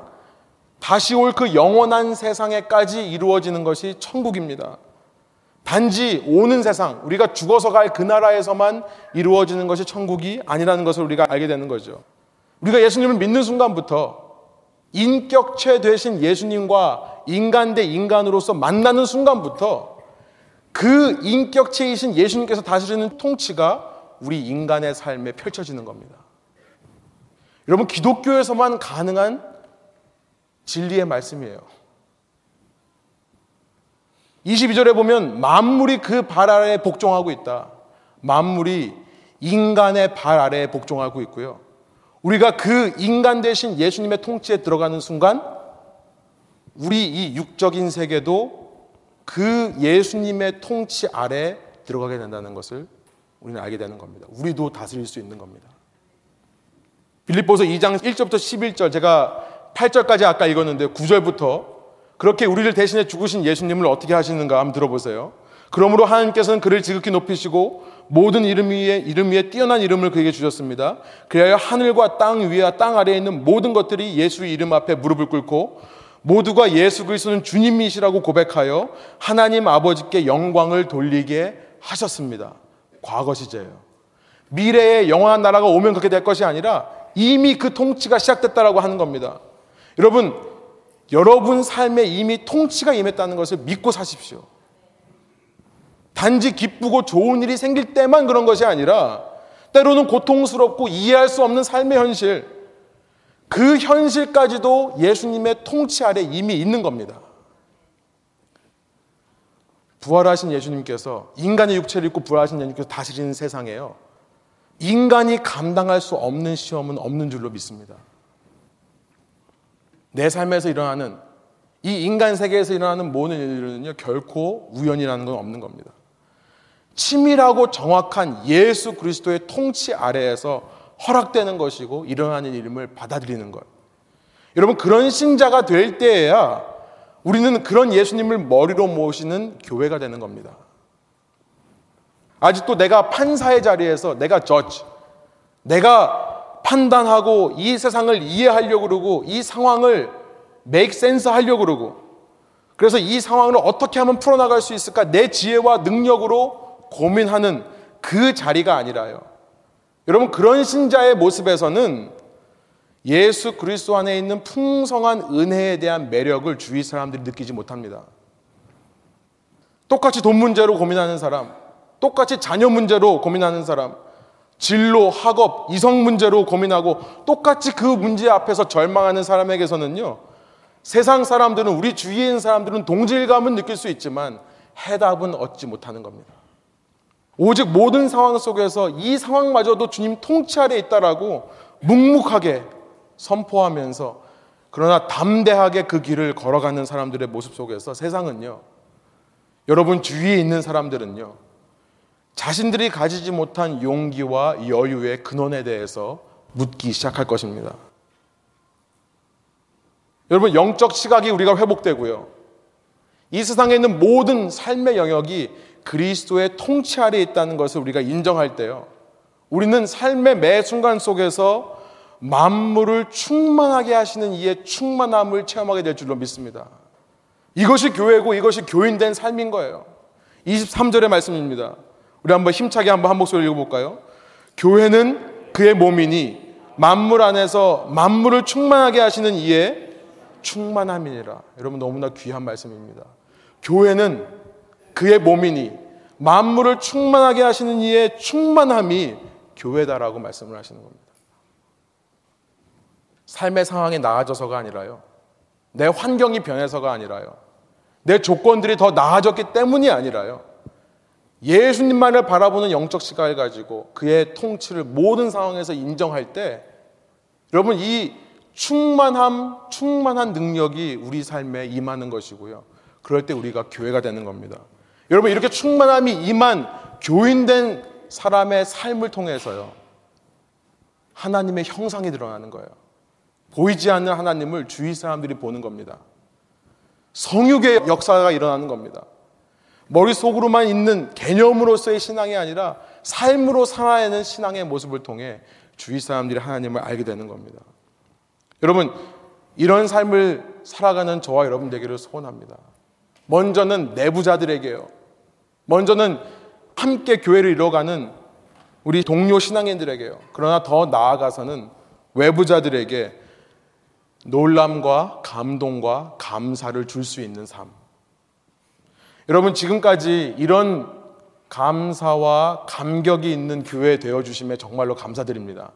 다시 올 그 영원한 세상에까지 이루어지는 것이 천국입니다. 단지 오는 세상, 우리가 죽어서 갈 그 나라에서만 이루어지는 것이 천국이 아니라는 것을 우리가 알게 되는 거죠. 우리가 예수님을 믿는 순간부터 인격체 되신 예수님과 인간 대 인간으로서 만나는 순간부터 그 인격체이신 예수님께서 다스리는 통치가 우리 인간의 삶에 펼쳐지는 겁니다. 여러분, 기독교에서만 가능한 진리의 말씀이에요. 22절에 보면 만물이 그 발 아래에 복종하고 있다. 만물이 인간의 발 아래에 복종하고 있고요. 우리가 그 인간 대신 예수님의 통치에 들어가는 순간 우리 이 육적인 세계도 그 예수님의 통치 아래 들어가게 된다는 것을 우리는 알게 되는 겁니다. 우리도 다스릴 수 있는 겁니다. 빌립보서 2장 1절부터 11절 제가 8절까지 아까 읽었는데 9절부터 그렇게 우리를 대신해 죽으신 예수님을 어떻게 하시는가 한번 들어보세요. 그러므로 하나님께서는 그를 지극히 높이시고 모든 이름 위에 이름 위에 뛰어난 이름을 그에게 주셨습니다. 그리하여 하늘과 땅 위와 땅 아래에 있는 모든 것들이 예수 이름 앞에 무릎을 꿇고 모두가 예수 그리스도는 주님이시라고 고백하여 하나님 아버지께 영광을 돌리게 하셨습니다. 과거 시제예요. 미래의 영원한 나라가 오면 그렇게 될 것이 아니라 이미 그 통치가 시작됐다라고 하는 겁니다. 여러분, 여러분 삶에 이미 통치가 임했다는 것을 믿고 사십시오. 단지 기쁘고 좋은 일이 생길 때만 그런 것이 아니라 때로는 고통스럽고 이해할 수 없는 삶의 현실, 그 현실까지도 예수님의 통치 아래 이미 있는 겁니다. 부활하신 예수님께서 인간의 육체를 입고 부활하신 예수님께서 다스리는 세상에요. 인간이 감당할 수 없는 시험은 없는 줄로 믿습니다. 내 삶에서 일어나는 이 인간 세계에서 일어나는 모든 일들은요 결코 우연이라는 건 없는 겁니다. 치밀하고 정확한 예수 그리스도의 통치 아래에서 허락되는 것이고 일어나는 일임을 받아들이는 것. 여러분 그런 신자가 될 때에야 우리는 그런 예수님을 머리로 모시는 교회가 되는 겁니다. 아직도 내가 판사의 자리에서 내가 저지, 내가 판단하고 이 세상을 이해하려고 그러고 이 상황을 make sense 하려고 그러고 그래서 이 상황을 어떻게 하면 풀어나갈 수 있을까 내 지혜와 능력으로 고민하는 그 자리가 아니라요. 여러분 그런 신자의 모습에서는 예수 그리스도 안에 있는 풍성한 은혜에 대한 매력을 주위 사람들이 느끼지 못합니다. 똑같이 돈 문제로 고민하는 사람, 똑같이 자녀 문제로 고민하는 사람, 진로, 학업, 이성 문제로 고민하고 똑같이 그 문제 앞에서 절망하는 사람에게서는요, 세상 사람들은, 우리 주위에 있는 사람들은 동질감은 느낄 수 있지만 해답은 얻지 못하는 겁니다. 오직 모든 상황 속에서 이 상황마저도 주님 통치 아래 있다라고 묵묵하게 선포하면서 그러나 담대하게 그 길을 걸어가는 사람들의 모습 속에서 세상은요, 여러분 주위에 있는 사람들은요, 자신들이 가지지 못한 용기와 여유의 근원에 대해서 묻기 시작할 것입니다. 여러분, 영적 시각이 우리가 회복되고요. 이 세상에 있는 모든 삶의 영역이 그리스도의 통치 아래 있다는 것을 우리가 인정할 때요. 우리는 삶의 매 순간 속에서 만물을 충만하게 하시는 이의 충만함을 체험하게 될 줄로 믿습니다. 이것이 교회고 이것이 교인된 삶인 거예요. 23절의 말씀입니다. 우리 한번 힘차게 한번 한 목소리 읽어볼까요? 교회는 그의 몸이니 만물 안에서 만물을 충만하게 하시는 이의 충만함이니라. 여러분 너무나 귀한 말씀입니다. 교회는 그의 몸이니 만물을 충만하게 하시는 이의 충만함이 교회다라고 말씀을 하시는 겁니다. 삶의 상황이 나아져서가 아니라요. 내 환경이 변해서가 아니라요. 내 조건들이 더 나아졌기 때문이 아니라요. 예수님만을 바라보는 영적 시각을 가지고 그의 통치를 모든 상황에서 인정할 때 여러분 이 충만함, 충만한 능력이 우리 삶에 임하는 것이고요. 그럴 때 우리가 교회가 되는 겁니다. 여러분 이렇게 충만함이 임한 교인된 사람의 삶을 통해서요. 하나님의 형상이 드러나는 거예요. 보이지 않는 하나님을 주위 사람들이 보는 겁니다. 성육의 역사가 일어나는 겁니다. 머릿속으로만 있는 개념으로서의 신앙이 아니라 삶으로 살아내는 신앙의 모습을 통해 주위 사람들이 하나님을 알게 되는 겁니다. 여러분, 이런 삶을 살아가는 저와 여러분 되기를 소원합니다. 먼저는 내부자들에게요. 먼저는 함께 교회를 이뤄가는 우리 동료 신앙인들에게요. 그러나 더 나아가서는 외부자들에게 놀람과 감동과 감사를 줄 수 있는 삶. 여러분, 지금까지 이런 감사와 감격이 있는 교회 되어 주심에 정말로 감사드립니다.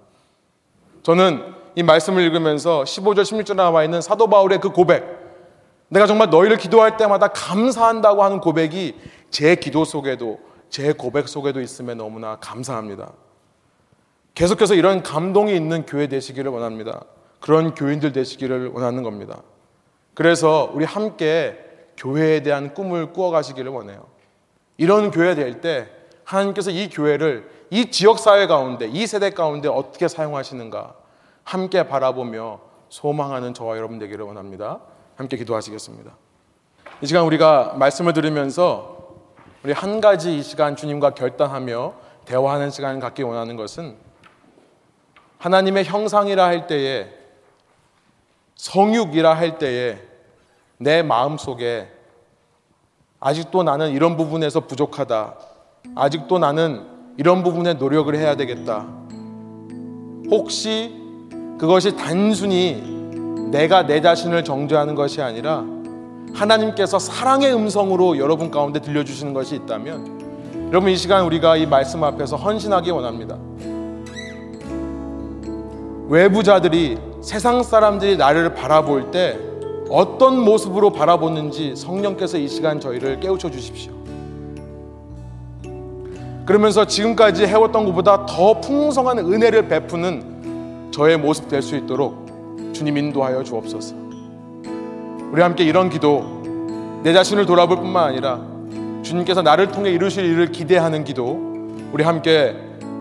저는 이 말씀을 읽으면서 15절, 16절 나와 있는 사도 바울의 그 고백, 내가 정말 너희를 기도할 때마다 감사한다고 하는 고백이 제 기도 속에도, 제 고백 속에도 있음에 너무나 감사합니다. 계속해서 이런 감동이 있는 교회 되시기를 원합니다. 그런 교인들 되시기를 원하는 겁니다. 그래서 우리 함께 교회에 대한 꿈을 꾸어가시기를 원해요. 이런 교회 될 때 하나님께서 이 교회를 이 지역 사회 가운데 이 세대 가운데 어떻게 사용하시는가 함께 바라보며 소망하는 저와 여러분 되기를 원합니다. 함께 기도하시겠습니다. 이 시간 우리가 말씀을 들으면서 우리 한 가지 이 시간 주님과 결단하며 대화하는 시간을 갖기 원하는 것은 하나님의 형상이라 할 때에 성육이라 할 때에 내 마음 속에 아직도 나는 이런 부분에서 부족하다. 아직도 나는 이런 부분에 노력을 해야 되겠다. 혹시 그것이 단순히 내가 내 자신을 정죄하는 것이 아니라 하나님께서 사랑의 음성으로 여러분 가운데 들려주시는 것이 있다면 여러분 이 시간 우리가 이 말씀 앞에서 헌신하기 원합니다. 외부자들이 세상 사람들이 나를 바라볼 때 어떤 모습으로 바라보는지 성령께서 이 시간 저희를 깨우쳐 주십시오. 그러면서 지금까지 해왔던 것보다 더 풍성한 은혜를 베푸는 저의 모습 될 수 있도록 주님 인도하여 주옵소서. 우리 함께 이런 기도, 내 자신을 돌아볼 뿐만 아니라 주님께서 나를 통해 이루실 일을 기대하는 기도, 우리 함께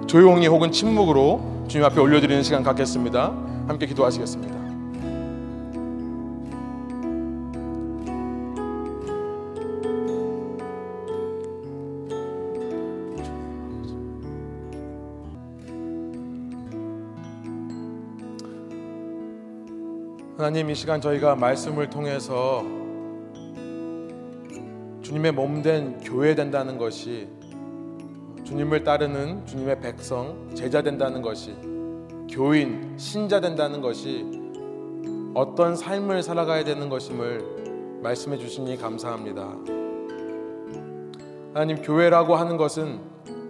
조용히 혹은 침묵으로 주님 앞에 올려드리는 시간 갖겠습니다. 함께 기도하시겠습니다. 하나님 이 시간 저희가 말씀을 통해서 주님의 몸된 교회 된다는 것이 주님을 따르는 주님의 백성, 제자 된다는 것이 교인, 신자 된다는 것이 어떤 삶을 살아가야 되는 것임을 말씀해 주시니 감사합니다. 하나님 교회라고 하는 것은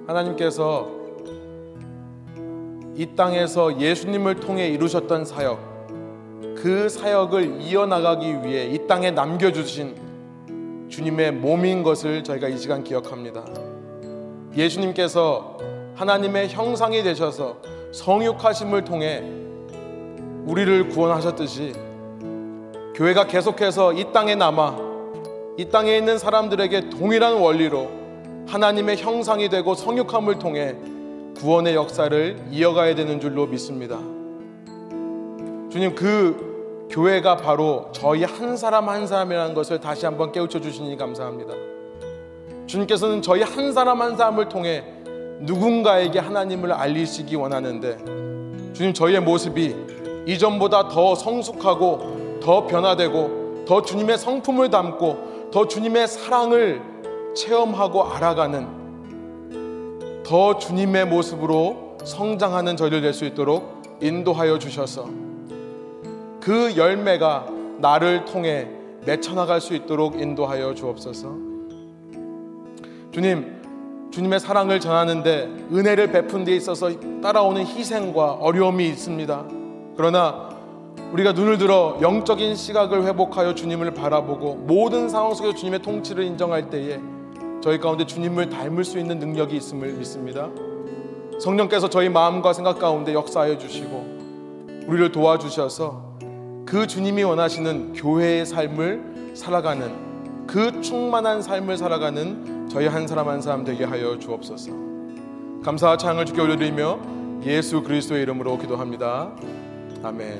하나님께서 이 땅에서 예수님을 통해 이루셨던 사역 그 사역을 이어나가기 위해 이 땅에 남겨주신 주님의 몸인 것을 저희가 이 시간 기억합니다. 예수님께서 하나님의 형상이 되셔서 성육하심을 통해 우리를 구원하셨듯이 교회가 계속해서 이 땅에 남아 이 땅에 있는 사람들에게 동일한 원리로 하나님의 형상이 되고 성육함을 통해 구원의 역사를 이어가야 되는 줄로 믿습니다. 주님 그 교회가 바로 저희 한 사람 한 사람이라는 것을 다시 한번 깨우쳐 주시니 감사합니다. 주님께서는 저희 한 사람 한 사람을 통해 누군가에게 하나님을 알리시기 원하는데 주님 저희의 모습이 이전보다 더 성숙하고 더 변화되고 더 주님의 성품을 담고 더 주님의 사랑을 체험하고 알아가는 더 주님의 모습으로 성장하는 저희를 될 수 있도록 인도하여 주셔서 그 열매가 나를 통해 맺혀나갈 수 있도록 인도하여 주옵소서. 주님, 주님의 사랑을 전하는데 은혜를 베푼 데 있어서 따라오는 희생과 어려움이 있습니다. 그러나 우리가 눈을 들어 영적인 시각을 회복하여 주님을 바라보고 모든 상황 속에서 주님의 통치를 인정할 때에 저희 가운데 주님을 닮을 수 있는 능력이 있음을 믿습니다. 성령께서 저희 마음과 생각 가운데 역사하여 주시고 우리를 도와주셔서 그 주님이 원하시는 교회의 삶을 살아가는 그 충만한 삶을 살아가는 저희 한 사람 한 사람 되게 하여 주옵소서. 감사와 찬양을 주께 올려드리며 예수 그리스도의 이름으로 기도합니다. 아멘.